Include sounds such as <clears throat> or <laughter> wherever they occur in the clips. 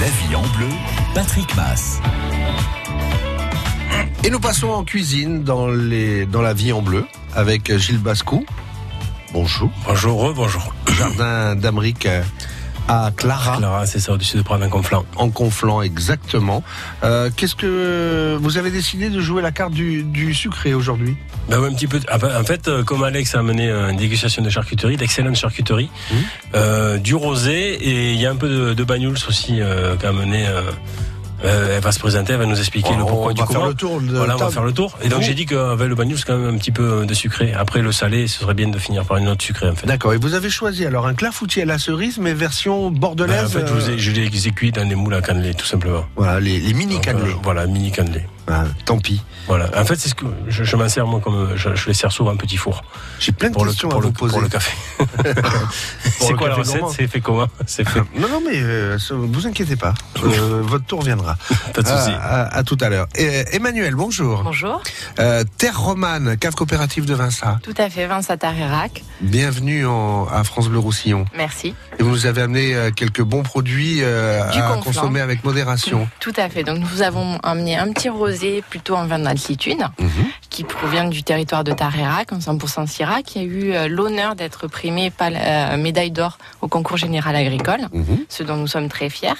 La vie en bleu, Patrick Mass. Et nous passons en cuisine dans, les, dans la vie en bleu avec Gilles Bascou. Bonjour. Bonjour, bonjour. Jardin d'Amérique à Clara. Clara, c'est ça, au-dessus de prendre un conflant. En conflant, exactement. Euh, Qu'est-ce que vous avez décidé de jouer la carte du, du sucré aujourd'hui? Ben ouais, un petit peu. En fait, euh, comme Alex a amené une dégustation de charcuterie, d'excellente charcuterie, Mmh. euh, du rosé et il y a un peu de, de aussi euh, qu'a amené. Euh, euh, elle va se présenter, elle va nous expliquer le pourquoi on du va faire comment. le tour Voilà, on va faire le tour. Et donc j'ai dit qu'avec le bagnoules, c'est quand même un petit peu de sucré. Après le salé, ce serait bien de finir par une note sucrée en fait. D'accord. Et vous avez choisi alors un clafoutis à la cerise, mais version Ben, bordelaise. en fait, je, euh, les ai cuits dans des moules à cannelé, tout simplement. Voilà, les, les mini Donc, cannelés. euh, voilà, mini cannelé. Ah, tant pis. Voilà. En fait, c'est ce que je, je m'en sers moi comme je, je les sers souvent en petit four J'ai plein de pour le, questions pour, à le, vous poser. pour le café. <laughs> c'est le quoi la recette. C'est fait comment C'est fait. Non, non, mais euh, vous inquiétez pas. <laughs> Euh, votre tour viendra. <laughs> Pas de souci. À, à- à tout à l'heure. Et, Emmanuel, bonjour. Bonjour. Euh, Terre Romane, cave coopérative de Vinça. Tout à fait, Vincent Tarerac. Bienvenue en- à France Bleu Roussillon. Merci. Et vous nous avez amené euh, quelques bons produits euh, Du à conflant. consommer avec modération. Tout à fait. Donc nous avons amené un petit rosé plutôt en vin d'altitude Mhm. qui provient du territoire de Tarerac, en 100% Syrah, qui a eu euh, l'honneur d'être primé par la euh, médaille d'or au concours général agricole, Mhm. ce dont nous sommes très fiers.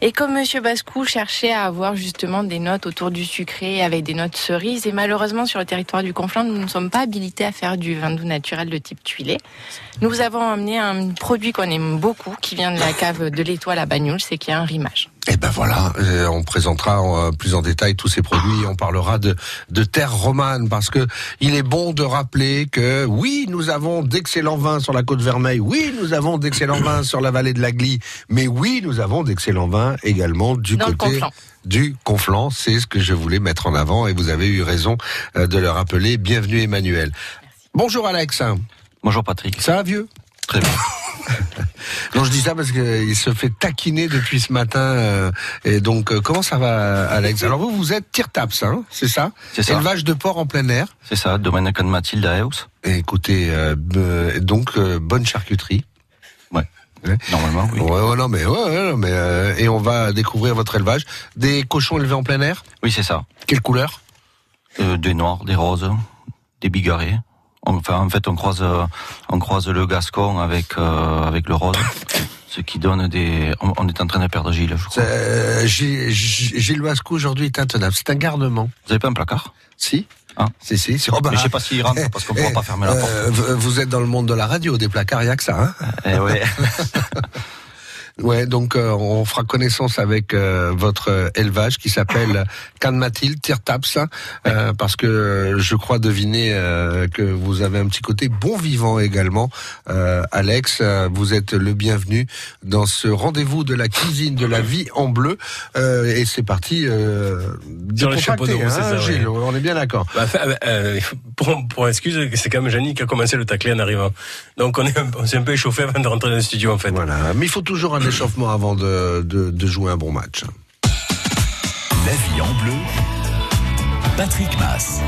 Et comme Monsieur Bascou cherchait à avoir justement des notes autour du sucré avec des notes cerises, et malheureusement sur le territoire du Conflans, nous ne sommes pas habilités à faire du vin doux naturel de type tuilé. Nous avons amené un produit qu'on aime beaucoup, qui vient de la cave de l'Étoile à Bagnoul, c'est qu'il y a un rimage. Et ben voilà, euh, on présentera euh, plus en détail tous ces produits. On parlera de, de terre romane parce que il est bon de rappeler que oui, nous avons d'excellents vins sur la côte Vermeille. Oui, nous avons d'excellents vins sur la vallée de la Glie. Mais oui, nous avons d'excellents vins également du Dans côté Conflans. du Conflans. C'est ce que je voulais mettre en avant et vous avez eu raison euh, de le rappeler. Bienvenue Emmanuel. Bonjour Alex. Bonjour Patrick. Ça va vieux? Très bien. <laughs> Non, je dis ça parce qu'il se fait taquiner depuis ce matin. euh, et donc, euh, comment ça va, Alex? Alors vous, vous êtes tire-taps, hein, c'est ça? C'est ça. Élevage de porc en plein air. C'est ça, domaine de Mathilde à. Et écoutez, euh, donc euh, bonne charcuterie. Normalement, oui. Ouais, ouais, non, mais ouais, ouais, non, mais euh, et on va découvrir votre élevage. Des cochons élevés en plein air? Oui, c'est ça. Quelle couleur? Euh, des noirs, des roses, des bigarrés. Enfin, en fait, on croise, euh, on croise le gascon avec, euh, avec le rose. <laughs> Ce qui donne des. On, est en train de perdre Gilles, je crois. euh, Gilles Gilles Vasco aujourd'hui est intenable. C'est un garnement. Vous avez pas un placard? Si. Hein? Si, si. si. Oh, bah, Mais je sais pas s'il rentre parce qu'on pourra eh, pas fermer la porte. euh, vous- êtes dans le monde de la radio, des placards, il y a que ça. Hein? Eh ouais. <laughs> Ouais, donc euh, on fera connaissance avec euh, votre élevage qui s'appelle <laughs> Cannes Mathilde, Tirtaps, hein, euh, parce que je crois deviner euh, que vous avez un petit côté bon vivant également. Euh, Alex, euh, vous êtes le bienvenu dans ce rendez-vous de la cuisine de la vie en bleu. Euh, et c'est parti. Euh, Sur le chapeau de roue, hein, ça, Gilles, ouais. on est bien d'accord. Bah, euh, pour, pour excuse, c'est quand même Janine qui a commencé le tacler en arrivant. Donc on est un- s'est un peu échauffé avant de rentrer dans le studio en fait. Voilà, mais il faut toujours un d'échauffement avant de, de, jouer un bon match. La vie en bleu, Patrick Mass.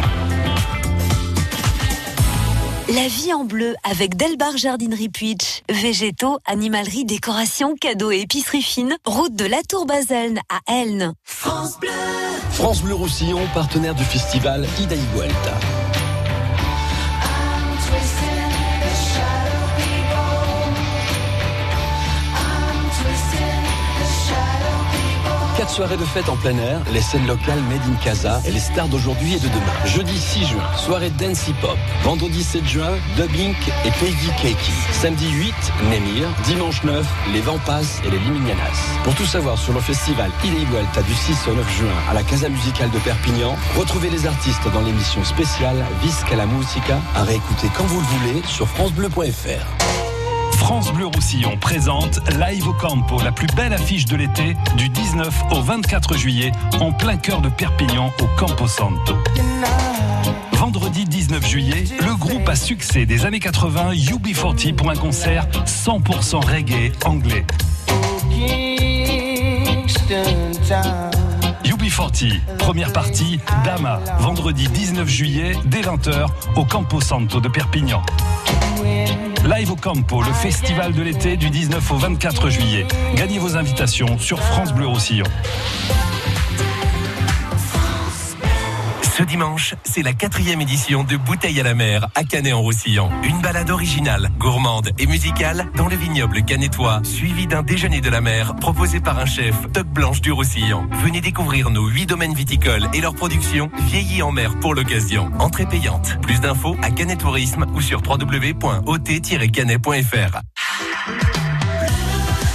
La vie en bleu avec Delbar Jardinerie Puitch. Végétaux, animalerie, décoration, cadeaux et épicerie fine. Route de la Tour Baselne à Elne. France Bleu. France Bleu Roussillon, partenaire du festival Ida Igualta. 4 soirées de fête en plein air, les scènes locales Made in Casa et les stars d'aujourd'hui et de demain. Jeudi 6 juin, soirée dance hip-hop. Vendredi 7 juin, Dubbing et Peggy Keiki. Samedi 8, Nemir. Dimanche 9, les Vampas et les Liminanas. Pour tout savoir sur le festival Inigualta du 6 au 9 juin à la Casa Musicale de Perpignan, retrouvez les artistes dans l'émission spéciale Visca la Musica à réécouter quand vous le voulez sur FranceBleu.fr. France Bleu Roussillon présente Live au Campo, la plus belle affiche de l'été, du 19 au 24 juillet, en plein cœur de Perpignan, au Campo Santo. Vendredi 19 juillet, le groupe à succès des années 80, UB40, pour un concert 100% reggae anglais. UB40, première partie, Dama, vendredi 19 juillet, dès 20h, au Campo Santo de Perpignan. Live au Campo, le festival de l'été du 19 au 24 juillet. Gagnez vos invitations sur France Bleu Roussillon. Ce dimanche, c'est la quatrième édition de Bouteille à la mer à Canet-en-Roussillon. Une balade originale, gourmande et musicale dans le vignoble canétois, suivi d'un déjeuner de la mer proposé par un chef, Toc Blanche du Roussillon. Venez découvrir nos huit domaines viticoles et leur production vieillis en mer pour l'occasion. Entrée payante. Plus d'infos à Canet Tourisme ou sur www.ot-canet.fr.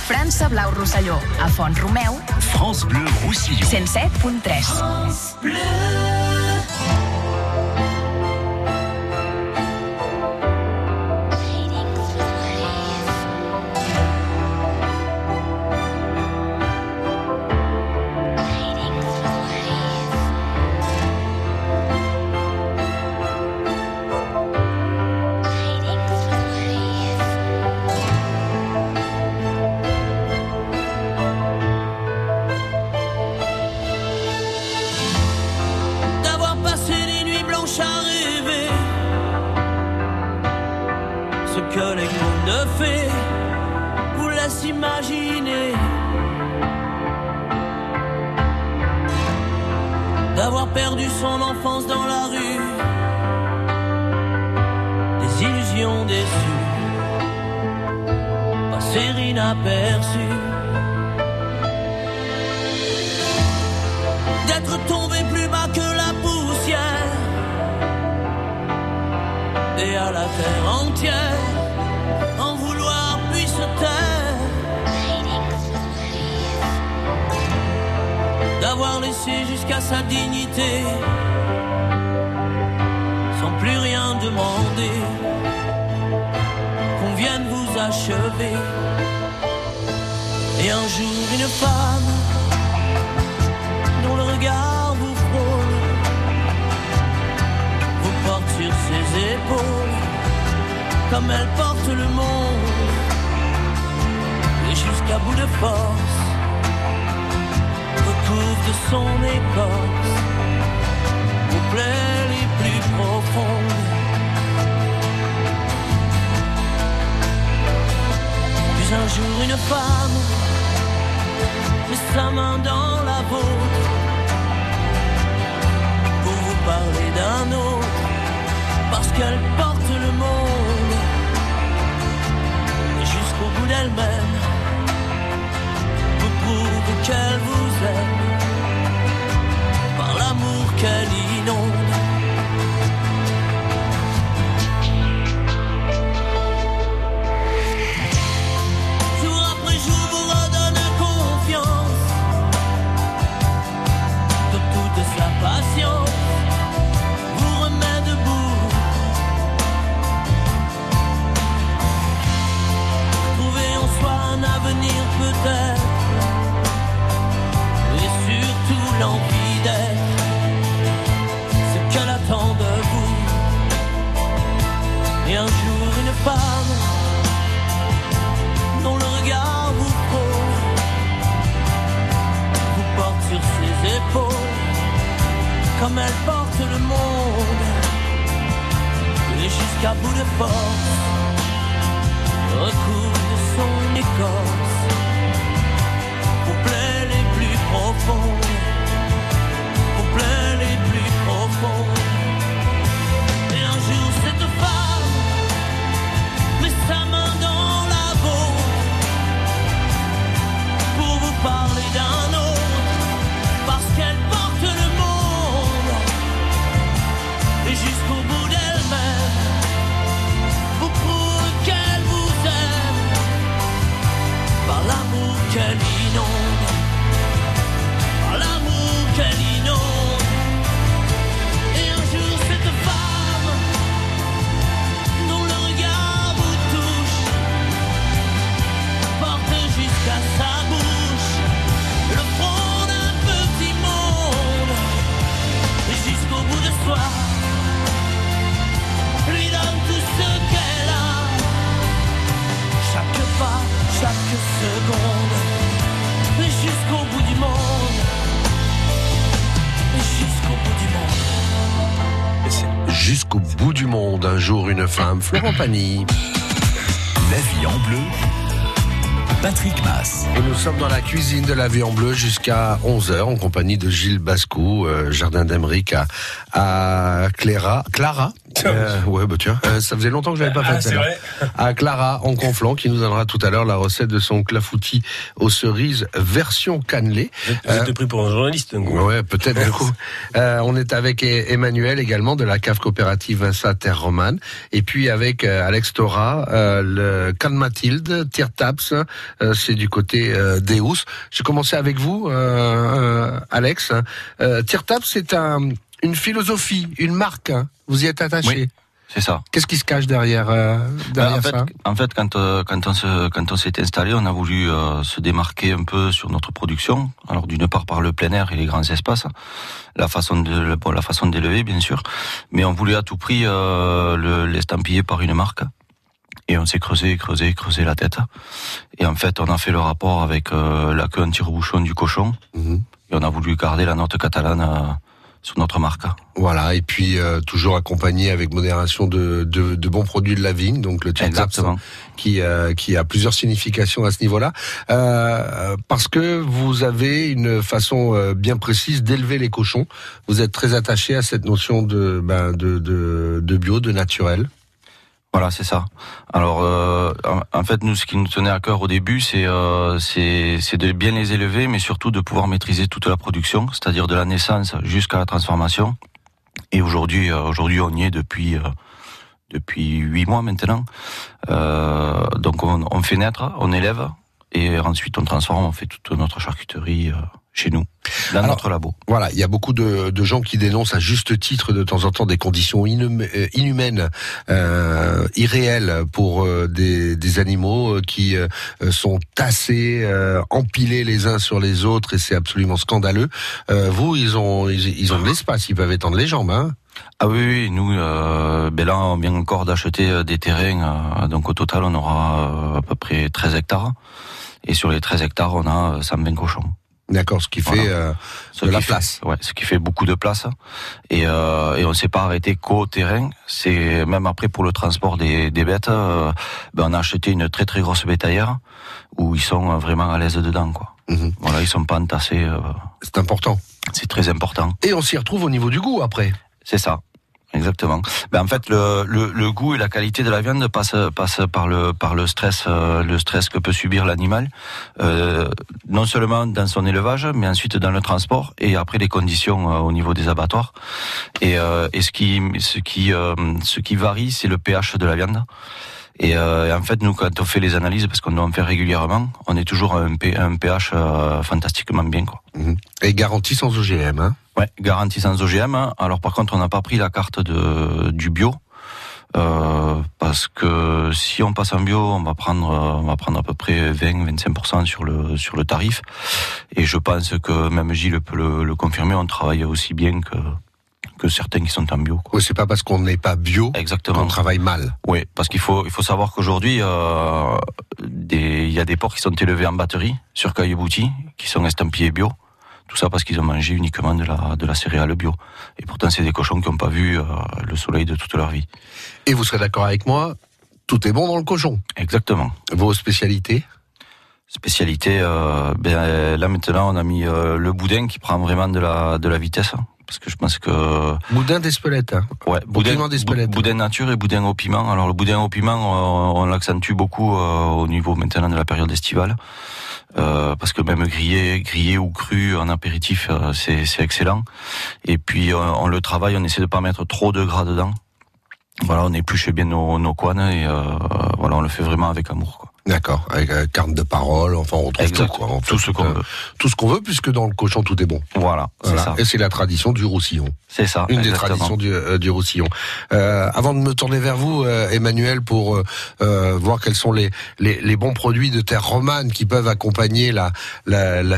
França Blau Rosselló, a Font Romeu, France Bleu Roussillon. 107.3. d'avoir entière en vouloir puis se taire d'avoir laissé jusqu'à sa dignité sans plus rien demander qu'on vienne vous achever. Et un jour une femme dont le regard vous frôle, vous porte sur ses épaules, comme elle porte le monde, et jusqu'à bout de force, recouvre de son écorce, aux plaies les plus profondes. Puis un jour une femme met sa main dans la vôtre pour vous parler d'un autre, parce qu'elle porte le monde bout d'elle-même vous prouve qu'elle vous aime par l'amour qu'elle inonde. Florent Pagny. La vie en bleu. Patrick Mass. Et nous sommes dans la cuisine de la vie en bleu jusqu'à 11h en compagnie de Gilles Bascou, euh, jardin d'Emeric à, à Clara. Clara euh, ouais, bah tiens, euh, ça faisait longtemps que je n'avais pas Ah, fait c'est vrai. <laughs> À Clara en Conflans, qui nous donnera tout à l'heure la recette de son clafoutis aux cerises version cannelée. Vous êtes pris pour un journaliste. coup. Ouais, peut-être du coup. <laughs> Euh, on est avec E- Emmanuel également de la cave coopérative Vinça Terre Romane, et puis avec euh, Alex Tora, euh, le Can Mathilde, Tirtaps, euh, c'est du côté euh, d'Eus. J'ai commencé avec vous, euh, euh, Alex. Euh, Tirtaps, c'est un, une philosophie, une marque. hein. Vous y êtes attaché. Oui, c'est ça. Qu'est-ce qui se cache derrière, euh, derrière en fait, ça en fait, quand euh, quand on se quand on s'est installé, on a voulu euh, se démarquer un peu sur notre production. Alors d'une part par le plein air et les grands espaces, la façon de bon, la façon d'élever bien sûr, mais on voulait à tout prix euh, le- l'estampiller par une marque. Et on s'est creusé, creusé, creusé la tête. Et en fait, on a fait le rapport avec euh, la queue anti-rebouchon du cochon. Mhm. Et on a voulu garder la note catalane euh, sur notre marque. Voilà, et puis euh, toujours accompagné avec modération de, de, de bons produits de la vigne, donc le Exactement. qui, euh, qui a plusieurs significations à ce niveau-là, euh, parce que vous avez une façon euh, bien précise d'élever les cochons. Vous êtes très attaché à cette notion de, ben, de, de, de bio, de naturel. Voilà, c'est ça. Alors, euh, en fait, nous, ce qui nous tenait à cœur au début, c'est euh, c'est de bien les élever, mais surtout de pouvoir maîtriser toute la production, c'est-à-dire de la naissance jusqu'à la transformation. Et aujourd'hui, euh, aujourd'hui, on y est depuis euh, depuis huit mois maintenant. Donc, on, on fait naître, on élève, et ensuite on transforme, on fait toute notre charcuterie chez nous, dans Alors, notre labo. Voilà, il y a beaucoup de, de gens qui dénoncent à juste titre de temps en temps des conditions inhum- euh, inhumaines, euh, irréelles pour euh, des, des animaux euh, qui euh, sont tassés, euh, empilés les uns sur les autres, et c'est absolument scandaleux. Euh, vous, ils ont ils, ils ont de l'espace, ils peuvent étendre les jambes. Hein Ah oui, oui, nous, euh, ben là, on vient encore d'acheter des terrains. euh, donc au total, on aura euh, à peu près 13 hectares. Et sur les 13 hectares, on a euh, 120 cochons. D'accord, ce qui fait Voilà. euh, Ce de qui la fait- place. Ouais, ce qui fait beaucoup de place. Et, euh, et on s'est pas arrêté qu'au terrain. C'est même après pour le transport des, des bêtes, euh, ben on a acheté une très très grosse bétaillère où ils sont euh, vraiment à l'aise dedans, quoi. Mhm. Voilà, ils sont pas entassés. euh, C'est important. c'est très important. Et on s'y retrouve au niveau du goût après. C'est ça. Exactement. Ben en fait, le, le, le goût et la qualité de la viande passent passe par le par le stress euh, le stress que peut subir l'animal, euh, non seulement dans son élevage, mais ensuite dans le transport et après les conditions euh, au niveau des abattoirs. Et, euh, et ce qui ce qui ce qui varie, c'est le pH de la viande. Et, euh, en fait, nous, quand on fait les analyses, parce qu'on doit en faire régulièrement, on est toujours à un, pH euh, fantastiquement bien, quoi. Mhm. Et garantie sans OGM. Hein Ouais, garantie sans OGM. hein. Alors par contre, on n'a pas pris la carte de du bio. Euh, parce que si on passe en bio, on va prendre, on va prendre à peu près 20-25% sur le sur le tarif. Et je pense que même Gilles peut le, le confirmer, on travaille aussi bien que que certains qui sont en bio. Oui, c'est pas parce qu'on n'est pas bio qu'on travaille mal. Oui, parce qu'il faut il faut savoir qu'aujourd'hui, euh, il y a des porcs qui sont élevés en batterie sur cueille-boutis, qui sont estampillés bio. Tout ça parce qu'ils ont mangé uniquement de la de la céréale bio. Et pourtant, c'est des cochons qui n'ont pas vu euh, le soleil de toute leur vie. Et vous serez d'accord avec moi, tout est bon dans le cochon. Exactement. Vos spécialités? Spécialité, euh, ben, là maintenant, on a mis euh, le boudin qui prend vraiment de la de la vitesse. Parce que je pense que Boudin d'Espelette. Hein. Ouais, boudin, boudin nature et boudin au piment. Alors le boudin au piment, on, on l'accentue beaucoup euh, au niveau maintenant de la période estivale, Euh, parce que même grillé, grillé ou cru en apéritif, euh, c'est excellent. Et puis euh, on le travaille, on essaie de pas mettre trop de gras dedans. Voilà, on épluche bien nos, nos et euh, voilà, on le fait vraiment avec amour. Quoi. D'accord, avec euh, carte de parole, enfin on trouve Exact. tout quoi. On Tout ce qu'on euh, veut. Tout ce qu'on veut, puisque dans le cochon tout est bon. Voilà, c'est ça. Et c'est la tradition du Roussillon. C'est ça. Une des traditions du, euh, du Roussillon. Euh, avant de me tourner vers vous, euh, Emmanuel, pour euh, voir quels sont les, les, les bons produits de terre romane qui peuvent accompagner la, la, la,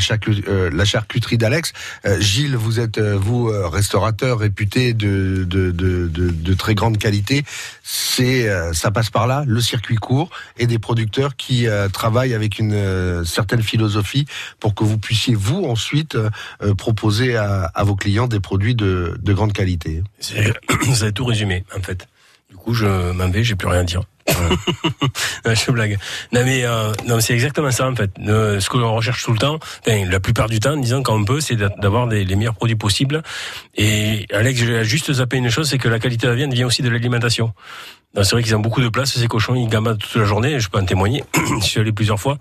la charcuterie d'Alex. Euh, Gilles, vous êtes vous restaurateur réputé de, de, de, de, de très grande qualité. C'est euh, ça passe par là, le circuit court et des producteurs qui euh, travaillent avec une euh, certaine philosophie pour que vous puissiez vous ensuite euh, euh, proposer à, à vos clients des produits de, de grande qualité. <clears throat> Vous avez tout résumé, en fait. Du coup, je m'en vais, j'ai plus rien à dire. <laughs> Non, je blague. Non mais euh, non, c'est exactement ça en fait. Euh, ce que l'on recherche tout le temps, enfin, la plupart du temps, disons quand on peut, c'est d'a- d'avoir les meilleurs produits possibles. Et Alex, j'ai juste zappé une chose, c'est que la qualité de la viande vient aussi de l'alimentation. C'est vrai qu'ils ont beaucoup de place, ces cochons, ils gambadent toute la journée, je peux en témoigner, <coughs> je suis allé plusieurs fois.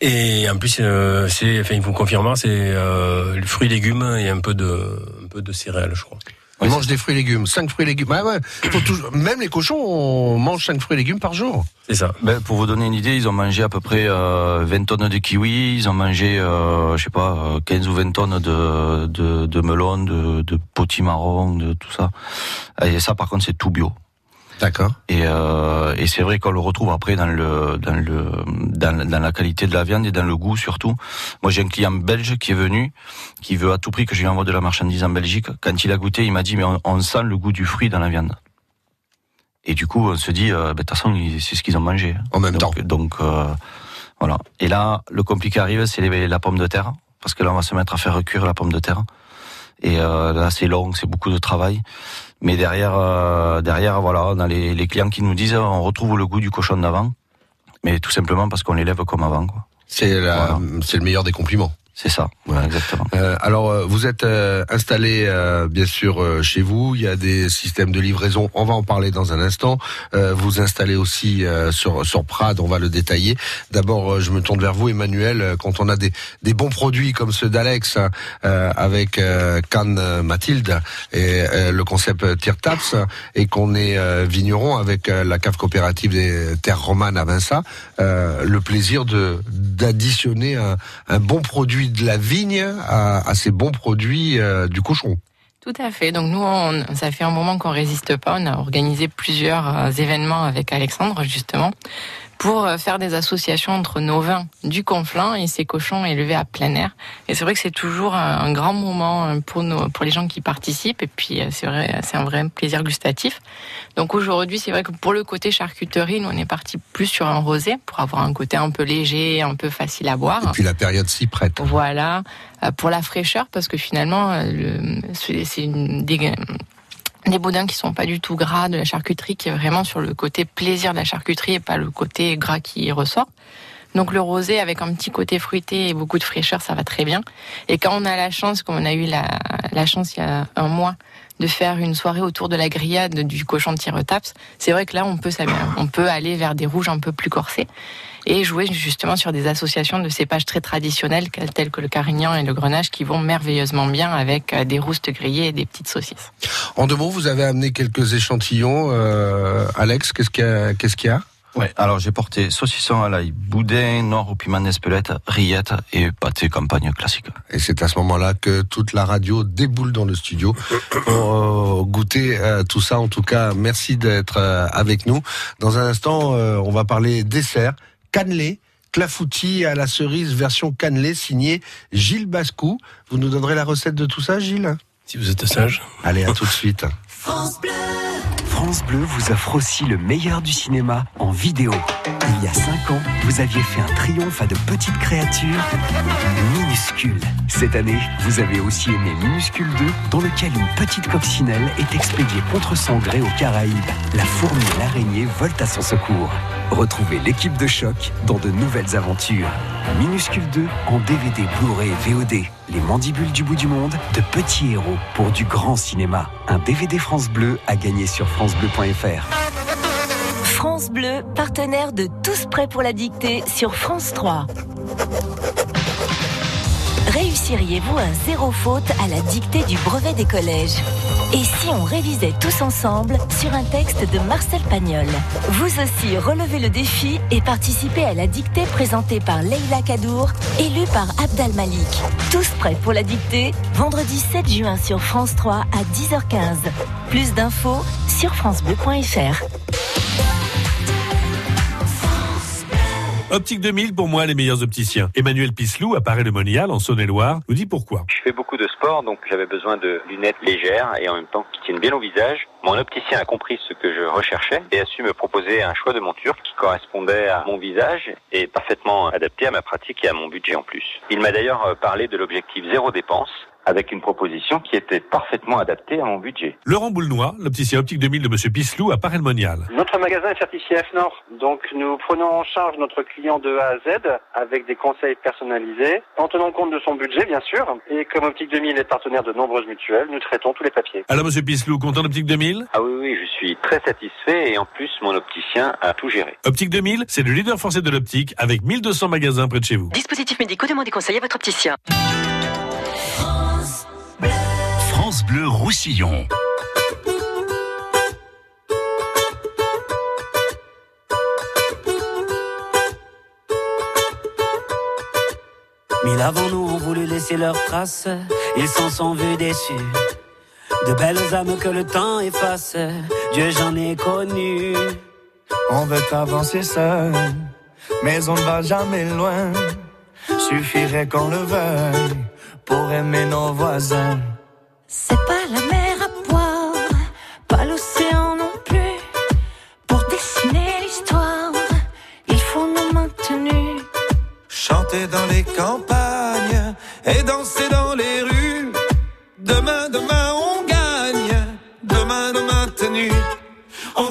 Et en plus, euh, c'est, enfin, ils vous confirment, c'est euh, le fruits et légumes et un peu de, un peu de céréales, je crois. On mange des fruits et légumes, 5 fruits et légumes. Ouais, ouais. Faut <clears throat> toujours- Même les cochons, on mange 5 fruits et légumes par jour. C'est ça. Ben, pour vous donner une idée, ils ont mangé à peu près euh, 20 tonnes de kiwis, ils ont mangé, euh, je sais pas, euh, 15 ou 20 tonnes de, de, de melons, de, de potimarron, de tout ça. Et ça, par contre, c'est tout bio. D'accord. Et, euh, et c'est vrai qu'on le retrouve après dans le dans le dans, dans la qualité de la viande et dans le goût surtout. Moi, j'ai un client belge qui est venu, qui veut à tout prix que je lui envoie de la marchandise en Belgique. Quand il a goûté, il m'a dit mais on, on sent le goût du fruit dans la viande. Et du coup, on se dit, euh, ben, de toute façon, c'est ce qu'ils ont mangé. En même donc, temps. Donc euh, voilà. Et là, le compliqué arrive, c'est la pomme de terre, parce que là, on va se mettre à faire cuire la pomme de terre. Et euh, là, c'est long, c'est beaucoup de travail. Mais derrière, euh, derrière, voilà, on a les, les clients qui nous disent, on retrouve le goût du cochon d'avant, mais tout simplement parce qu'on l'élève comme avant, quoi. C'est la- c'est le meilleur des compliments. C'est ça, voilà, exactement. Euh, alors, euh, vous êtes euh, installé, euh, bien sûr, euh, chez vous. Il y a des systèmes de livraison. On va en parler dans un instant. Euh, vous installez aussi sur sur Prades. On va le détailler. D'abord, je me tourne vers vous, Emmanuel. Quand on a des des bons produits comme ceux d'Alex hein, avec Cannes Mathilde et le concept Tire Taps et qu'on est vigneron avec la cave coopérative des terres romanes à Vinça, le plaisir de d'additionner un, un bon produit de la vigne à, ces bons produits euh, du cochon. Tout à fait. Donc nous, ça fait un moment qu'on résiste pas. On a organisé plusieurs euh, événements avec Alexandre justement pour euh, faire des associations entre nos vins du Conflent et ces cochons élevés à plein air. Et c'est vrai que c'est toujours un, grand moment euh, pour nos, pour les gens qui participent. Et puis euh, c'est vrai, c'est un vrai plaisir gustatif. Donc aujourd'hui, c'est vrai que pour le côté charcuterie, nous on est parti plus sur un rosé pour avoir un côté un peu léger, un peu facile à boire. Et puis la période s'y prête. Voilà, pour la fraîcheur, parce que finalement, le- c'est c'est une- des, boudins qui sont pas du tout gras de la charcuterie, qui est vraiment sur le côté plaisir de la charcuterie et pas le côté gras qui ressort. Donc le rosé avec un petit côté fruité et beaucoup de fraîcheur, ça va très bien. Et quand on a la chance, comme on a eu la, chance il y a un mois, de faire une soirée autour de la grillade du cochon de tire-taps, c'est vrai que là on peut, on peut aller vers des rouges un peu plus corsés et jouer justement sur des associations de cépages très traditionnels tels que le carignan et le grenache qui vont merveilleusement bien avec euh, des roustes grillées et des petites saucisses. En deux mots, vous avez amené quelques échantillons. euh, Alex, qu'est-ce qu'il y a, qu'est-ce qu'il y a? Ouais, alors j'ai porté saucisson à l'ail, boudin, noir au piment d'Espelette, rillettes et pâté campagne classique. Et c'est à ce moment-là que toute la radio déboule dans le studio pour euh, goûter tout ça. En tout cas, merci d'être avec nous. Dans un instant, on va parler dessert, cannelé, clafoutis à la cerise version cannelé signé Gilles Bascou. Vous nous donnerez la recette de tout ça, Gilles? Si vous êtes sage. Allez, à tout de suite. France Bleu. France Bleu vous offre aussi le meilleur du cinéma en vidéo. Il y a 5 ans, vous aviez fait un triomphe à de petites créatures minuscules. Cette année, vous avez aussi aimé Minuscule 2, dans lequel une petite coccinelle est expédiée contre son gré aux Caraïbes. La fourmi et l'araignée volent à son secours. Retrouvez l'équipe de choc dans de nouvelles aventures. Minuscule 2 en DVD, Blu-ray VOD. Les mandibules du bout du monde, de petits héros pour du grand cinéma. Un DVD France Bleu à gagner sur francebleu.fr. France Bleu, partenaire de Tous prêts pour la dictée sur France 3. Réussiriez-vous un zéro faute à la dictée du brevet des collèges Et si on révisait tous ensemble sur un texte de Marcel Pagnol? Vous aussi relevez le défi et participez à la dictée présentée par Leila Kadour, élue par Abdal Malik. Tous prêts pour la dictée? Vendredi 7 juin sur France 3 à 10h15. Plus d'infos sur francebleu.fr. Optique 2000, pour moi, les meilleurs opticiens. Emmanuel Pislou, appareil de Monial, en Saône-et-Loire, nous dit pourquoi. Je fais beaucoup de sport, donc j'avais besoin de lunettes légères et en même temps qui tiennent bien au visage. Mon opticien a compris ce que je recherchais et a su me proposer un choix de monture qui correspondait à mon visage et parfaitement adapté à ma pratique et à mon budget en plus. Il m'a d'ailleurs euh, parlé de l'objectif zéro dépense avec une proposition qui était parfaitement adaptée à mon budget. Laurent Boulnois, l'opticien optique 2000 de Monsieur Pislou à Paray-le-Monial. Notre magasin est certifié FNOR, donc nous prenons en charge notre client de A à Z avec des conseils personnalisés, en tenant compte de son budget bien sûr, et comme Optique 2000 est partenaire de nombreuses mutuelles, nous traitons tous les papiers. Alors Monsieur Pislou, content d'Optique 2000 Ah oui, oui, je suis très satisfait et en plus mon opticien a tout géré. Optique 2000, c'est le leader français de l'optique avec 1200 magasins près de chez vous. Dispositifs médicaux, demandez conseil à votre opticien. France Bleu Roussillon. Mille avant nous ont voulu laisser leurs traces, ils s'en sont vus déçus. De belles âmes que le temps efface, Dieu j'en ai connu. On veut avancer seul, mais on ne va jamais loin. Suffirait qu'on le veuille pour aimer nos voisins. C'est pas la mer à boire, pas l'océan non plus. Pour dessiner l'histoire, il faut nous maintenir. Chanter dans les campagnes et danser dans les rues. Demain, demain, on gagne. Demain, demain, tenu. On.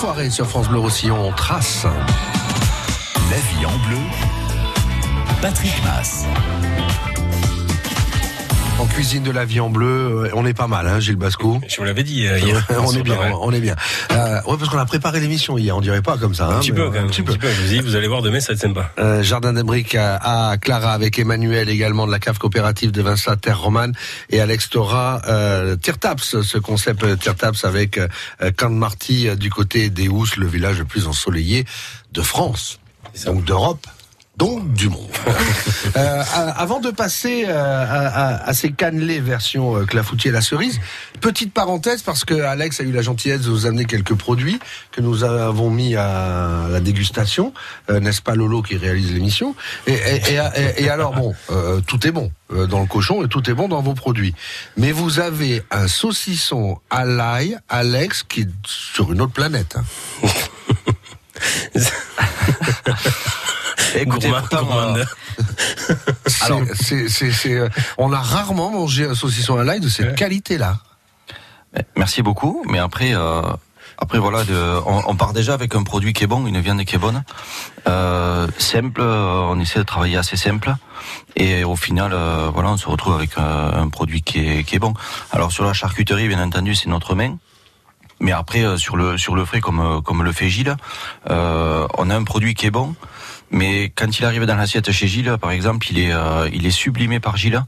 Enfoirés sur France Bleu Roussillon, on trace. La vie en bleu. Patrick Mass. En cuisine de la vie en bleu, euh, on est pas mal, hein, Gilles Basco. Je vous l'avais dit euh, hier. <laughs> on est bien, on est bien. Euh, ouais, parce qu'on a préparé l'émission hier, on dirait pas comme ça. Un hein, petit peu euh, quand même. Un petit peu. Je vous dis, vous allez voir demain, ça va être sympa. Euh, Jardin des briques à, à Clara avec Emmanuel également de la cave coopérative de Vincent Terre Romane et Alex Tora euh, Tirtaps, ce concept Tirtaps avec euh, Camp Marty du côté des Housses, le village le plus ensoleillé de France, donc d'Europe. Donc du monde. <laughs> Euh, avant de passer euh, à, à- à ces cannelés version euh, clafoutis à la cerise, petite parenthèse parce que Alex a eu la gentillesse de nous amener quelques produits que nous avons mis à la dégustation, Euh, n'est-ce pas Lolo qui réalise l'émission? Et, et- et- et alors bon, euh, tout est bon euh, dans le cochon et tout est bon dans vos produits, mais vous avez un saucisson à l'ail, Alex, qui est sur une autre planète. <laughs> Écoutez, pourtant, gourmande. euh, C'est- Alors- c'est- c'est- c'est, euh, on a rarement mangé un saucisson à l'ail de cette qualité-là. Merci beaucoup, mais après, euh, après voilà, de, on, on part déjà avec un produit qui est bon, une viande qui est bonne, euh, simple. On essaie de travailler assez simple, et au final, euh, voilà, on se retrouve avec euh, un produit qui est, qui est bon. Alors sur la charcuterie, bien entendu, c'est notre main. Mais après, euh, sur le sur le frais, comme comme le fait Gilles, euh, on a un produit qui est bon. Mais quand il arrive dans l'assiette chez Gilles, par exemple, il est euh, il est sublimé par Gilles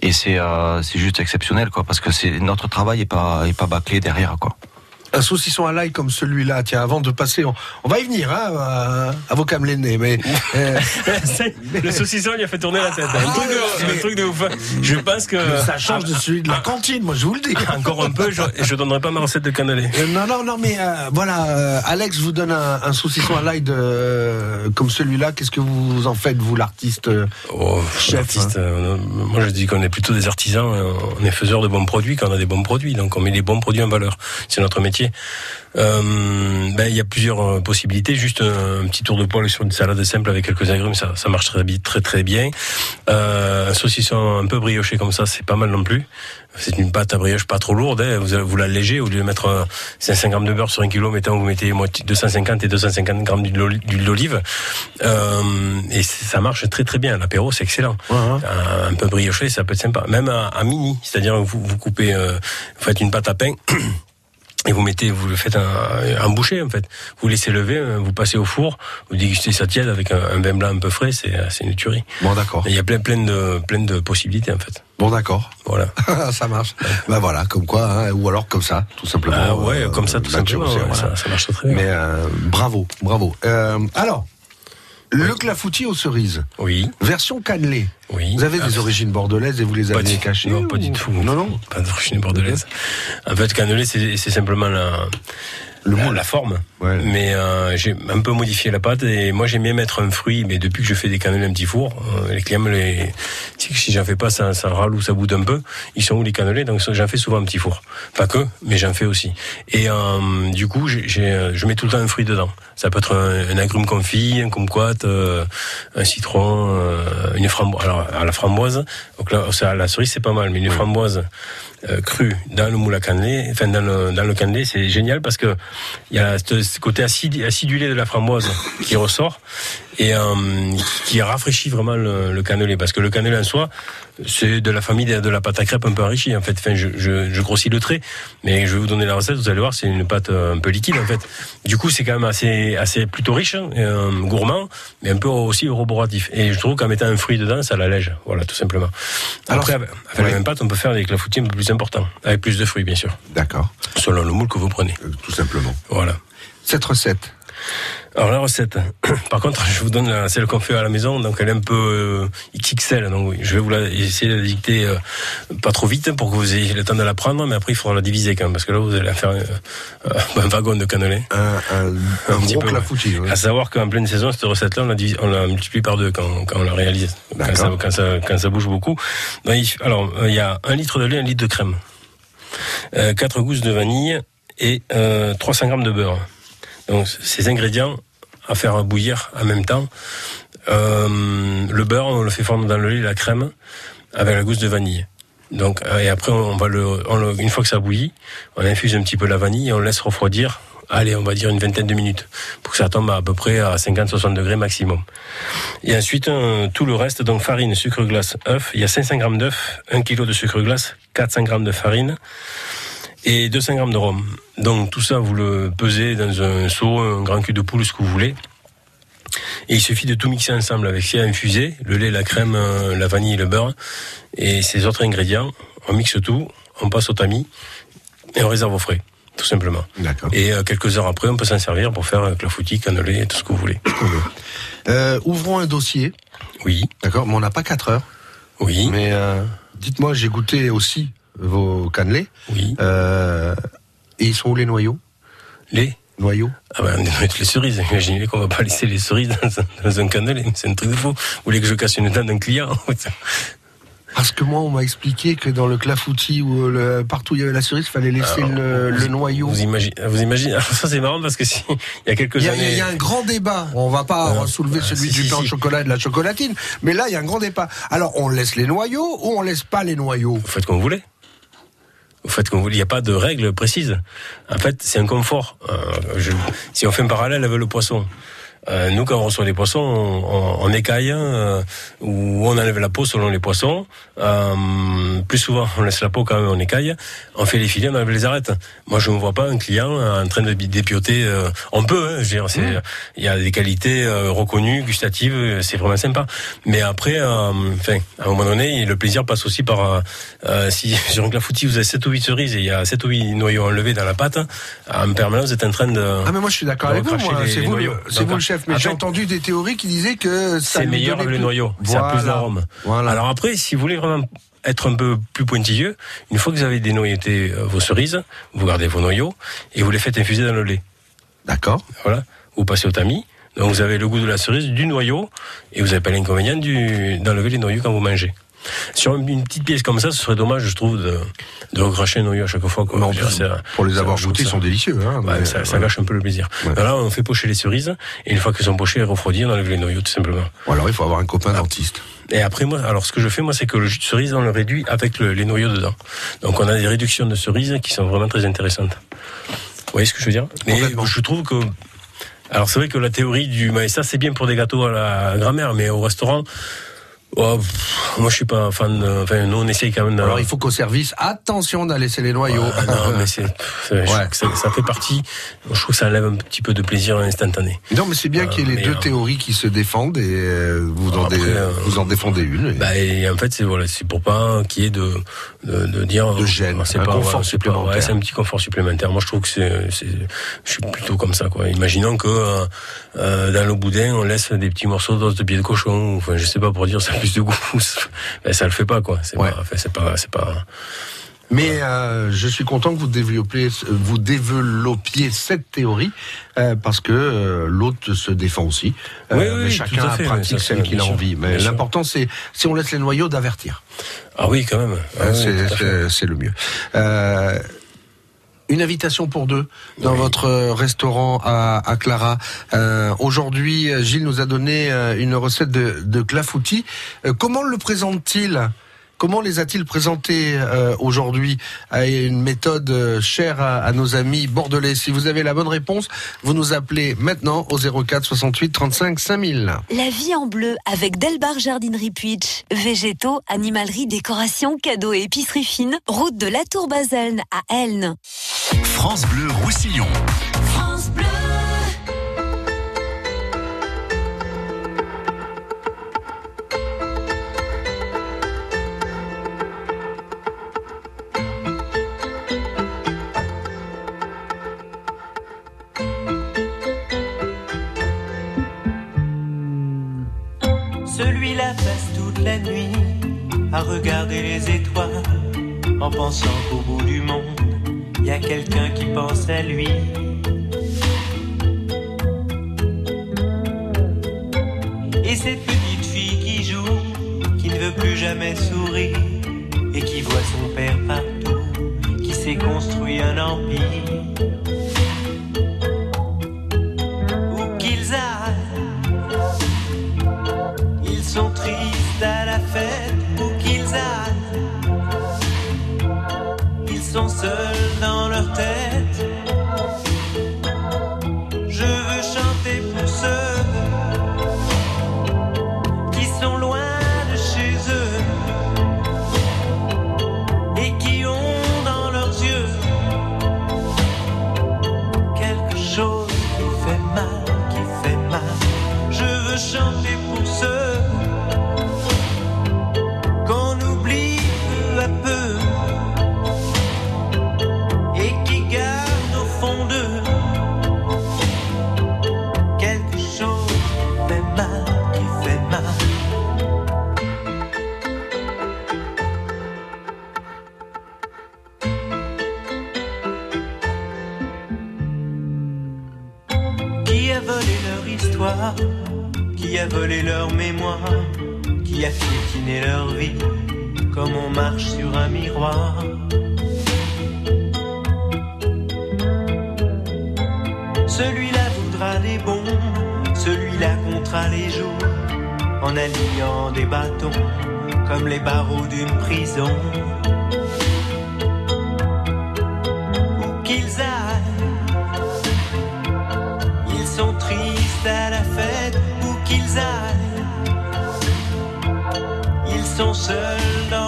et c'est euh, c'est juste exceptionnel quoi, parce que c'est notre travail est pas est pas bâclé derrière quoi. Un saucisson à l'ail comme celui-là, tiens, avant de passer, on, on va y venir, hein, à, à vos mais... <laughs> euh, le saucisson, il a fait tourner la tête. Un truc de, un truc de ouf. Je pense que. ça change de celui de la cantine, moi je vous le dis. Encore un peu, je, je donnerai pas ma recette de cannelé. Euh, non, non, non, mais euh, voilà, euh, Alex vous donne un, un saucisson à l'ail de, euh, comme celui-là. Qu'est-ce que vous en faites, vous, l'artiste euh, Oh, chef artiste, hein euh, moi je dis qu'on est plutôt des artisans, euh, on est faiseurs de bons produits quand on a des bons produits, donc on met les bons produits en valeur. C'est notre métier. Euh, ben, il y a plusieurs euh, possibilités. Juste un, un petit tour de poêle sur une salade simple avec quelques agrumes, ça, ça marche très, très très bien. Euh, un saucisson un peu brioché comme ça, c'est pas mal non plus. C'est une pâte à brioche pas trop lourde. Hein. Vous, vous l'allégez au lieu de mettre euh, 500 grammes de beurre sur un kilo, mettons vous mettez moitié 250 et 250 grammes d'huile d'oli- d'huile d'olive. Euh, et ça marche très très bien. L'apéro c'est excellent. Un, un peu brioché, ça peut être sympa. Même à, à mini, c'est-à-dire vous vous coupez, euh, vous faites une pâte à pain. <clears throat> Et vous mettez, vous le faites un, un boucher en fait. Vous laissez lever, euh, vous passez au four, vous dégustez ça tiède avec un, un vin blanc un peu frais, c'est euh, une tuerie. Bon, d'accord. Il y a plein plein de plein de possibilités en fait. Bon, d'accord. Voilà. <laughs> ça marche. Bah voilà, comme quoi, hein, ou alors comme ça, tout simplement. Ah ouais, euh, comme ça, tout nature, simplement, ouais, voilà. ça- ça marche très bien. Mais euh, bravo, bravo. Euh, alors, le clafoutis aux cerises. Oui. Version cannelée. Oui. Vous avez Ah, des origines bordelaises et vous les avez cachées Non, pas du tout. Non, non. Pas d'origine bordelaise. En fait, cannelé, c'est c'est simplement la, la, la forme. Mais euh, j'ai un peu modifié la pâte et moi j'aime bien mettre un fruit, mais depuis que je fais des cannelés un petit four, euh, les clients les... Si, si j'en fais pas, ça, ça râle ou ça boude un peu. Ils sont où les cannelés? Donc j'en fais souvent un petit four. Pas que, mais j'en fais aussi. Et euh, du coup, j'ai- j'ai, euh, je mets tout le temps un fruit dedans. Ça peut être un, un agrume confit, un kumquat, euh, un citron, euh, une framboise. Alors à la framboise, donc là, ça, la cerise c'est pas mal, mais une framboise euh, crue dans le moule cannelé, enfin dans le, dans cannelé, c'est génial parce que il y a ce, côté acidulé de la framboise qui ressort et euh, qui rafraîchit vraiment le, le cannelé. Parce que le cannelé en soi c'est de la famille de, de la pâte à crêpes un peu enrichie en fait. Enfin je, je, je grossis le trait. Mais je vais vous donner la recette vous allez voir c'est une pâte euh, un peu liquide en fait. Du coup c'est quand même assez assez plutôt riche hein, euh, gourmand mais un peu aussi roboratif. Et je trouve qu'en mettant un fruit dedans ça l'allège. Voilà tout simplement. Après avec avec la même pâte on peut faire des clafoutis un peu plus importants avec plus de fruits bien sûr. D'accord. selon le moule que vous prenez. Tout simplement. Voilà. Cette recette. Alors la recette, <clears throat> par contre, je vous donne la, celle qu'on fait à la maison, donc elle est un peu euh, XXL, donc oui, je vais vous la, essayer de la dicter euh, pas trop vite pour que vous ayez le temps de la prendre, mais après il faudra la diviser quand même, parce que là vous allez faire euh, <laughs> un wagon de cannelé. Un, un, petit gros peu, ouais. clafoutis. ouais. À savoir qu'en pleine saison, cette recette-là, on la, divise- on la multiplie par deux quand, quand on la réalise, quand ça, quand, ça, quand ça bouge beaucoup. Donc, alors, euh, il y a un litre de lait, un litre de crème, euh, quatre gousses de vanille et euh, 300 grammes de beurre. Donc ces ingrédients à faire bouillir en même temps. Euh, le beurre, on le fait fondre dans le lait, la crème, avec la gousse de vanille. Donc euh, et après on va le, une fois que ça bouillit, on infuse un petit peu la vanille et on laisse refroidir. Allez, on va dire une vingtaine de minutes pour que ça tombe à, peu près à 50-60 degrés maximum. Et ensuite euh, tout le reste, donc farine, sucre glace, œuf. Il y a 500 grammes d'œuf, 1 kg de sucre glace, 400 grammes de farine et 200 grammes de rhum. Donc tout ça, vous le pesez dans un seau, un grand cul de poule, ce que vous voulez. Et il suffit de tout mixer ensemble avec ce infusé, le lait, la crème, euh, la vanille, le beurre et ces autres ingrédients. On mixe tout, on passe au tamis et on réserve au frais, tout simplement. Et euh, quelques heures après, on peut s'en servir pour faire euh, clafoutis, cannelé et tout ce que vous voulez. Euh, ouvrons un dossier. Oui. D'accord, mais on n'a pas 4 heures. Oui. Mais euh, dites-moi, j'ai goûté aussi vos cannelés. Oui. Euh, et ils sont où les noyaux? Les noyaux? Ah ben, on mettre les cerises. Imaginez qu'on va pas laisser les cerises dans un, dans un cannelé. C'est un truc de fou. Vous voulez que je casse une dent d'un client? Parce que moi, on m'a expliqué que dans le clafoutis ou le, partout où il y avait la cerise, il fallait laisser Alors, le, vous- le noyau. Vous imaginez, vous imaginez <laughs> ça c'est marrant parce que si, il y a quelques Il y, a, années. il y a un grand débat. On va pas soulever ah, celui si, du si, pain au si. chocolat et de la chocolatine, mais là, il y a un grand débat. Alors, on laisse les noyaux ou on laisse pas les noyaux? Vous faites comme vous voulez. Vous faites comme vous. Il n'y a pas de règle précise. En fait, c'est un confort. Euh, si on fait un parallèle avec le poisson, euh, nous quand on reçoit les poissons, on, on, on écaille euh, ou on enlève la peau selon les poissons. Euh, plus souvent, on laisse la peau quand même, on écaille. On fait les filets, on enlève les arêtes. Moi, je ne vois pas un client en train de dépioter. euh, on peut, hein, je veux dire, c'est- il y a des qualités euh, reconnues, gustatives, euh, c'est vraiment sympa. Mais après, euh, enfin, à un moment donné, le plaisir passe aussi par euh, euh, si sur un clafoutis vous avez 7 ou 8 cerises et il y a 7 ou 8 noyaux enlevés dans la pâte, en permanence vous êtes en train de Ah mais moi je suis d'accord avec vous, c'est vous, le- le chef. Mais j'ai entendu des théories qui disaient que ça c'est meilleur avec le noyau, ça a plus d'arôme. Voilà. Alors après, si vous voulez vraiment être un peu plus pointilleux, une fois que vous avez dénoyauté euh, vos cerises, vous gardez vos noyaux et vous les faites infuser dans le lait. D'accord. Voilà. Vous passez au tamis. Donc vous avez le goût de la cerise, du noyau, et vous n'avez pas l'inconvénient d'enlever les noyaux quand vous mangez. Sur une, petite pièce comme ça, ce serait dommage, je trouve, de, de recracher un noyau à chaque fois. Quoi. Non, dire, pour les avoir goûtés, ils sont délicieux. Hein, mais, ça, ça ouais. gâche un peu le plaisir. Là, on fait pocher les cerises, et une fois qu'elles sont pochées et refroidies, on enlève les noyaux, tout simplement. Ou alors il faut avoir un copain dentiste. Et après, moi, alors ce que je fais, moi, c'est que le jus de cerise, on le réduit avec le- les noyaux dedans. Donc, on a des réductions de cerises qui sont vraiment très intéressantes. Vous voyez ce que je veux dire? Mais je trouve que. Alors, c'est vrai que la théorie du. Mais ça, c'est bien pour des gâteaux à la grand-mère, mais au restaurant. Oh, pff, moi, je suis pas fan. de- Enfin, nous, on essaye quand même. de- Alors il faut qu'au service, attention d'aller laisser les noyaux. Ouais, non, <laughs> mais c'est, que ça, ça fait partie. Je trouve que ça enlève un petit peu de plaisir instantané. Non, mais c'est bien qu'il y ait les deux euh, théories qui se défendent et euh, vous, en, Après, dé- euh, vous en défendez une. et- Bah, et en fait, c'est voilà, c'est pour pas qu'il y ait de de, de dire De gêne, c'est un pas, confort pas- supplémentaire. ouais, c'est un petit confort supplémentaire. Moi, je trouve que c'est, je suis plutôt comme ça, quoi. Imaginons que euh, euh, dans le boudin, on laisse des petits morceaux d'os de pied de cochon. Enfin, je sais pas pour dire ça plus de goût. <laughs> ben, ça le fait pas, quoi. C'est pas, c'est pas, c'est pas. Mais euh, je suis content que vous développiez, vous développiez cette théorie euh, parce que euh, l'autre se défend aussi. Oui, oui, mais chacun fait, pratique mais celle qu'il a envie. Mais l'important, c'est si on laisse les noyaux d'avertir. Ah oui, quand même. Ah Hein, oui, c'est le mieux. Une invitation pour deux dans votre euh, restaurant à, à Clara. Euh, Aujourd'hui, Gilles nous a donné euh, une recette de, de clafoutis. Euh, comment le présente-t-il? Comment les a-t-il présentés euh, aujourd'hui à une méthode euh, chère à, à nos amis bordelais? Si vous avez la bonne réponse, vous nous appelez maintenant au 04 68 35 5000. La vie en bleu avec Delbar Jardinerie Puitch. Végétaux, animalerie, décoration, cadeaux et épicerie fine. Route de la Tour Baselne à Elne. France Bleu Roussillon. France Bleu. Celui-là passe toute la nuit à regarder les étoiles en pensant qu'au bout du monde, il y a quelqu'un qui pense à lui. Et cette petite fille qui joue, qui ne veut plus jamais sourire et qui voit son père partout, qui s'est construit un empire. Qui a volé leur mémoire Qui a piétiné leur vie Comme on marche sur un miroir. Celui-là voudra des bons Celui-là comptera les jours En alignant des bâtons Comme les barreaux d'une prison sont seuls dans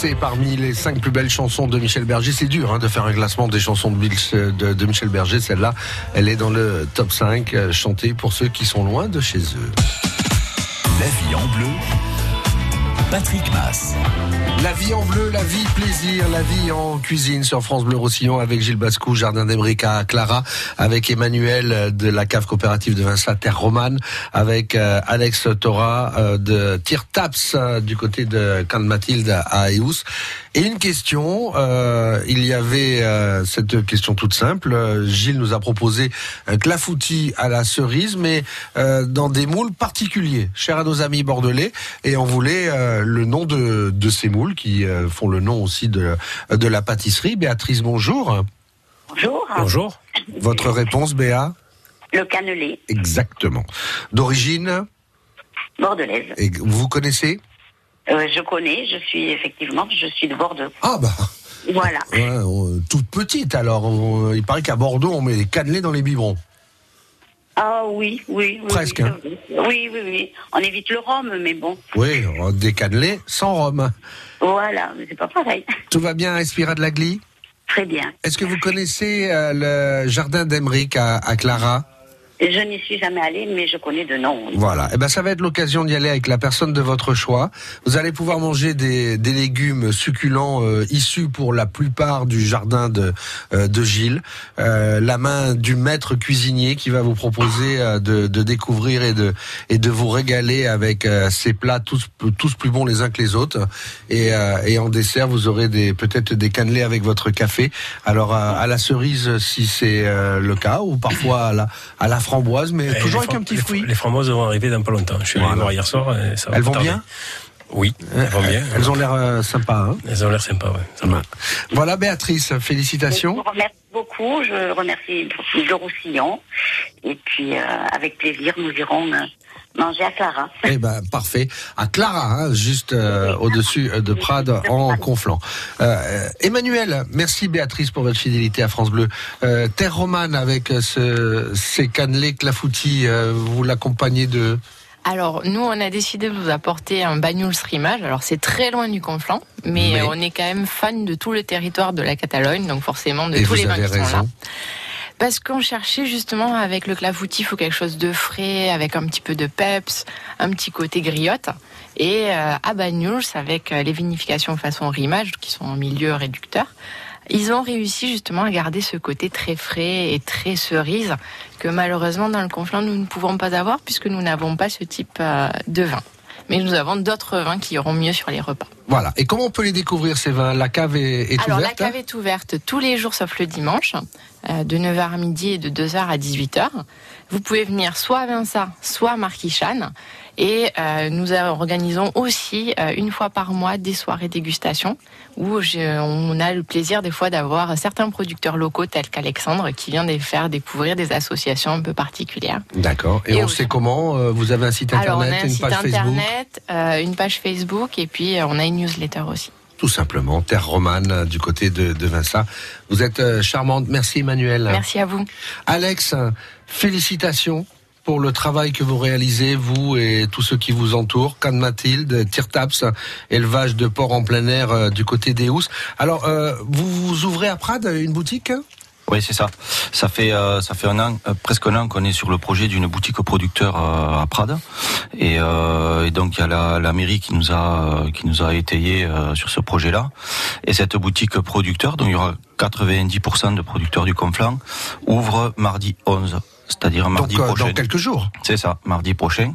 Classé parmi les cinq plus belles chansons de Michel Berger, c'est dur hein, de faire un classement des chansons de, de Michel Berger. Celle-là, elle est dans le top 5, euh, chantée pour ceux qui sont loin de chez eux. La vie en bleu. Patrick Mass. La vie en bleu, la vie plaisir, la vie en cuisine sur France Bleu Roussillon avec Gilles Bascou, Jardin d'Emeric à Clara, avec Emmanuel de la cave coopérative de Vincent Terre Romane, avec euh, Alex Thora euh, de Tire Taps euh, du côté de Can Mathilde à Eus. Et une question, il y avait cette question toute simple. Gilles nous a proposé un clafoutis à la cerise, mais dans des moules particuliers, chers à nos amis bordelais, et on voulait euh, le nom de, de ces moules qui euh, font le nom aussi de, de la pâtisserie. Béatrice, bonjour. Bonjour. Bonjour. Votre réponse, Béa Le cannelé, Exactement. D'origine, bordelaise. et vous connaissez Euh, je connais, je suis effectivement, je suis de Bordeaux. Ah bah Voilà. Ouais, toute petite alors. Il paraît qu'à Bordeaux, on met des cannelés dans les biberons. Ah oui, oui, oui. Presque, Oui, hein. oui, oui, oui. On évite le rhum, mais bon, Oui, cannelés sans rhum. voilà, mais c'est pas pareil. Tout va bien à Espira de la Glie Très bien. Est-ce que vous connaissez euh, le jardin d'Emeric à, à Clara? Je n'y suis jamais allée, mais je connais de nom. oui. Voilà. Eh ben, ça va être l'occasion d'y aller avec la personne de votre choix. Vous allez pouvoir manger des, des légumes succulents euh, issus pour la plupart du jardin de, euh, de Gilles. Euh, la main du maître cuisinier qui va vous proposer euh, de, de découvrir et de, et de vous régaler avec euh, ces plats tous, tous plus bons les uns que les autres. Et, euh, et en dessert, vous aurez des, peut-être des cannelés avec votre café. Alors, à, à la cerise, si c'est euh, le cas, ou parfois à la, à la framboise, mais Et toujours les avec un petit les- fruit. Les framboises vont arriver dans pas longtemps. Je suis allé Voilà. voir hier soir. et ça va Elles vont tarder. bien Oui, elles vont bien. Elles ont l'air euh, sympas. Hein Elles ont l'air sympas, ouais. Ça va. voilà Béatrice, Je félicitations. vous remercie beaucoup, je remercie le Roussillon. Et puis, euh, avec plaisir, nous irons euh, manger à Clara. Eh ben parfait. À Clara, hein, juste euh, au-dessus euh, de Prades en Conflans. Euh, Emmanuel, merci Béatrice pour votre fidélité à France Bleu. Euh, Terre Romane avec ce, ces cannelés clafoutis, euh, vous l'accompagnez de... Alors, nous, on a décidé de vous apporter un bagnoul rimage. Alors, c'est très loin du Conflent, mais, Mais- on est quand même fan de tout le territoire de la Catalogne, donc forcément de Et tous les vins sont là. Parce qu'on cherchait justement avec le clafoutis, il faut quelque chose de frais, avec un petit peu de peps, un petit côté griotte. Et euh, à Banyuls, avec euh, les vinifications façon rimage, qui sont en milieu réducteur, ils ont réussi justement à garder ce côté très frais et très cerise que malheureusement dans le Conflent nous ne pouvons pas avoir puisque nous n'avons pas ce type euh, de vin. Mais nous avons d'autres vins qui iront mieux sur les repas. Voilà. Et comment on peut les découvrir ces vins? La cave est, est Alors ouverte la hein? cave est ouverte tous les jours sauf le dimanche, euh, de 9h à midi et de 2h à 18h. Vous pouvez venir soit à Vinça, soit à Marquichane. Et euh, nous organisons aussi euh, une fois par mois des soirées dégustation où on a le plaisir des fois d'avoir certains producteurs locaux tels qu'Alexandre qui vient de faire découvrir des associations un peu particulières. D'accord. Et, Et on aussi- sait comment euh, Vous avez un site Alors on internet, a un une site page Facebook internet, euh, une page Facebook et puis on a une newsletter aussi. Tout simplement, Terre Romane du côté de, de Vincent. Vous êtes charmante. Merci Emmanuel. Merci à vous. Alex, félicitations pour le travail que vous réalisez, vous et tous ceux qui vous entourent. Cannes Mathilde, Tirtaps, élevage de porc en plein air euh, du côté des Housses. Alors, euh, vous, vous ouvrez à Prades une boutique? Oui, c'est ça. Ça fait euh, ça fait presque un an qu'on est sur le projet d'une boutique producteur euh, à Prades, et, donc il y a la, mairie qui nous a qui nous a étayé sur ce projet-là. Et cette boutique producteur, dont il y aura 90% de producteurs du Conflans, ouvre mardi 11. C'est-à-dire mardi Donc, euh, prochain. dans quelques jours. C'est ça, mardi prochain.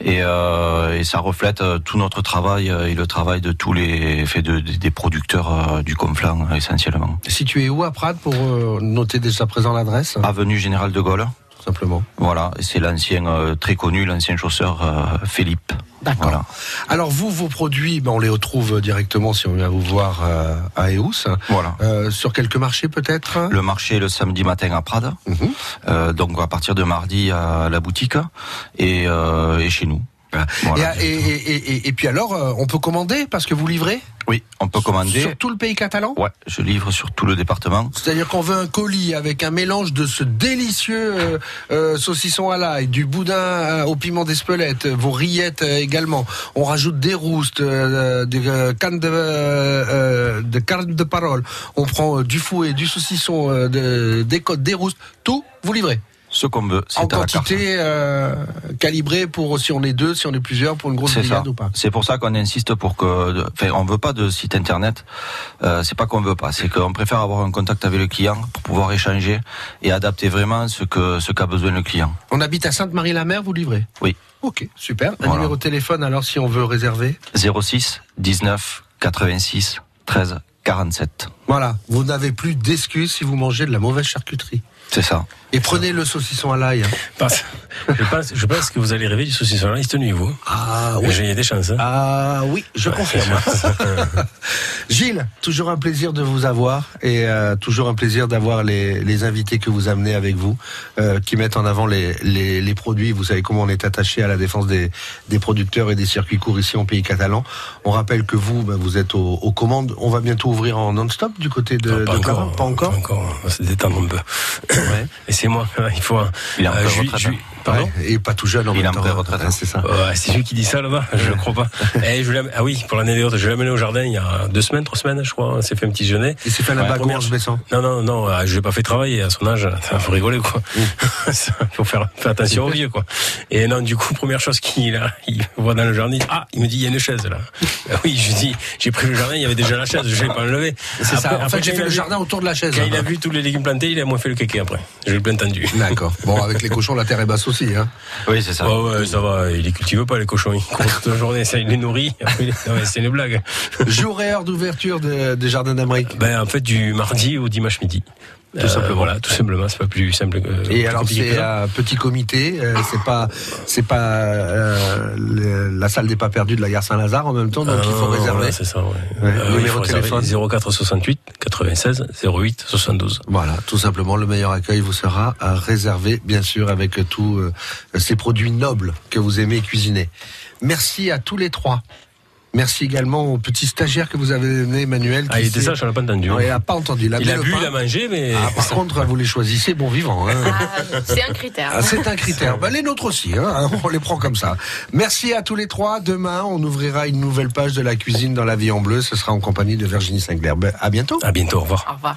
Et, euh, et ça reflète euh, tout notre travail et le travail de tous les de, des producteurs du Conflans essentiellement. Situé où à Prades pour noter déjà présent l'adresse? Avenue Général de Gaulle. Tout simplement. Voilà, c'est l'ancien euh, très connu, l'ancien chausseur euh, Philippe. D'accord. Voilà. Alors vous, vos produits, ben, on les retrouve directement si on vient vous voir euh, à Eus. Voilà. Sur quelques marchés peut-être? Le marché le samedi matin à Prades. Mhm. Donc à partir de mardi à la boutique et, et chez nous. Voilà. et, et, et, et- et puis alors, euh, on peut commander parce que vous livrez Oui, on peut commander. Sur tout le pays catalan? Ouais, je livre sur tout le département. C'est-à-dire qu'on veut un colis avec un mélange de ce délicieux euh, euh, saucisson à l'ail, du boudin au piment d'Espelette, vos rillettes également. On rajoute des roustes, euh, des euh, cannes de, de de parole. On prend du fouet, du saucisson, de, des côtes, des roustes. Tout, vous livrez Ce qu'on veut, en quantité euh, calibrée pour si on est deux, si on est plusieurs, pour une grosse brigade ou pas. C'est pour ça qu'on insiste pour que, enfin, on veut pas de site internet. Euh, c'est pas qu'on veut pas, c'est qu'on préfère avoir un contact avec le client pour pouvoir échanger et adapter vraiment ce que ce qu'a besoin le client. On habite à Sainte-Marie-la-Mer, vous livrez? Oui. Ok, super. Un Voilà. numéro de téléphone alors si on veut réserver? 06 19 86 13 47. Voilà, vous n'avez plus d'excuses si vous mangez de la mauvaise charcuterie. C'est ça. Et prenez le saucisson à l'ail. hein. Je, pense, je pense que vous allez rêver du saucisson à l'ail cette nuit, vous. Ah oui. J'ai des chances. hein. Ah oui, je confirme. <laughs> Gilles, toujours un plaisir de vous avoir et euh, toujours un plaisir d'avoir les, les invités que vous amenez avec vous, euh, qui mettent en avant les, les, les produits. Vous savez comment on est attaché à la défense des, des producteurs et des circuits courts ici en pays catalan. On rappelle que vous, ben, vous êtes aux, aux commandes. On va bientôt ouvrir en non-stop du côté de, Non, pas de encore, Pas encore. Pas encore. On va se détendre un peu. C'est moi. <laughs> Il faut. un- Il Pardon Ouais, et pas tout jeune en Il même temps. hein, c'est ça. Ouais, c'est lui qui dit ça là-bas, je ne crois pas. <laughs> Eh, je ah oui, pour l'anecdote, je l'ai amené au jardin il y a deux semaines, trois semaines, je crois. On s'est fait un petit déjeuner. Il s'est fait un Ouais, bagot première- en se baissant. Non, non, non, euh, je l'ai pas fait travailler à son âge. Ça faut rigoler, quoi. <laughs> Ça, faut faire, faire attention aux vieux, quoi. Et non, du coup, première chose qu'il a, il voit dans le jardin, ah, il me dit, il y a une chaise, là. Ah oui, je lui dis, j'ai pris le jardin, il y avait déjà la chaise, je l'ai pas enlevé. C'est ça. En fait, j'ai fait le jardin autour de la chaise. Quand il a vu tous les légumes plantés, il a moins fait le kéké après. Je l'ai bien entendu. D'accord. Bon, avec les cochons, la terre est basse aussi. Hein. Oui, c'est ça. Ouais, ouais, ça va, il les cultive pas, les cochons? Il court toute la journée, ça, il les nourrit. C'est une blague. Jour et heure d'ouverture de- des jardins d'Amérique. Ben, en fait, du mardi au dimanche midi. Tout simplement. Voilà, tout simplement, c'est pas plus simple que. Et alors c'est un petit comité, euh, c'est pas c'est pas euh, le- la salle des pas perdus de la gare Saint-Lazare en même temps, donc il faut réserver. voilà, c'est ça, ouais. Ouais, Euh, numéro de téléphone. réserver 04 68 96 08 72. Voilà, tout simplement, le meilleur accueil vous sera euh, réservé, bien sûr, avec tous euh, ces produits nobles que vous aimez cuisiner. Merci à tous les trois. Merci également au petit stagiaire que vous avez donné, Emmanuel. Ah, il était sage, on l'a pas entendu. Ouais, il n'a pas entendu. Il a, Il bu, pain. il a mangé, mais. Ah, par contre, vous les choisissez bon vivant. Hein. Ah, c'est un critère. Ah, c'est un critère. Ben, les nôtres aussi, hein. <laughs> on les prend comme ça. Merci à tous les trois. Demain, on ouvrira une nouvelle page de la cuisine dans la vie en bleu. Ce sera en compagnie de Virginie Sinclair. Ben, à bientôt. À bientôt, au revoir. Au revoir.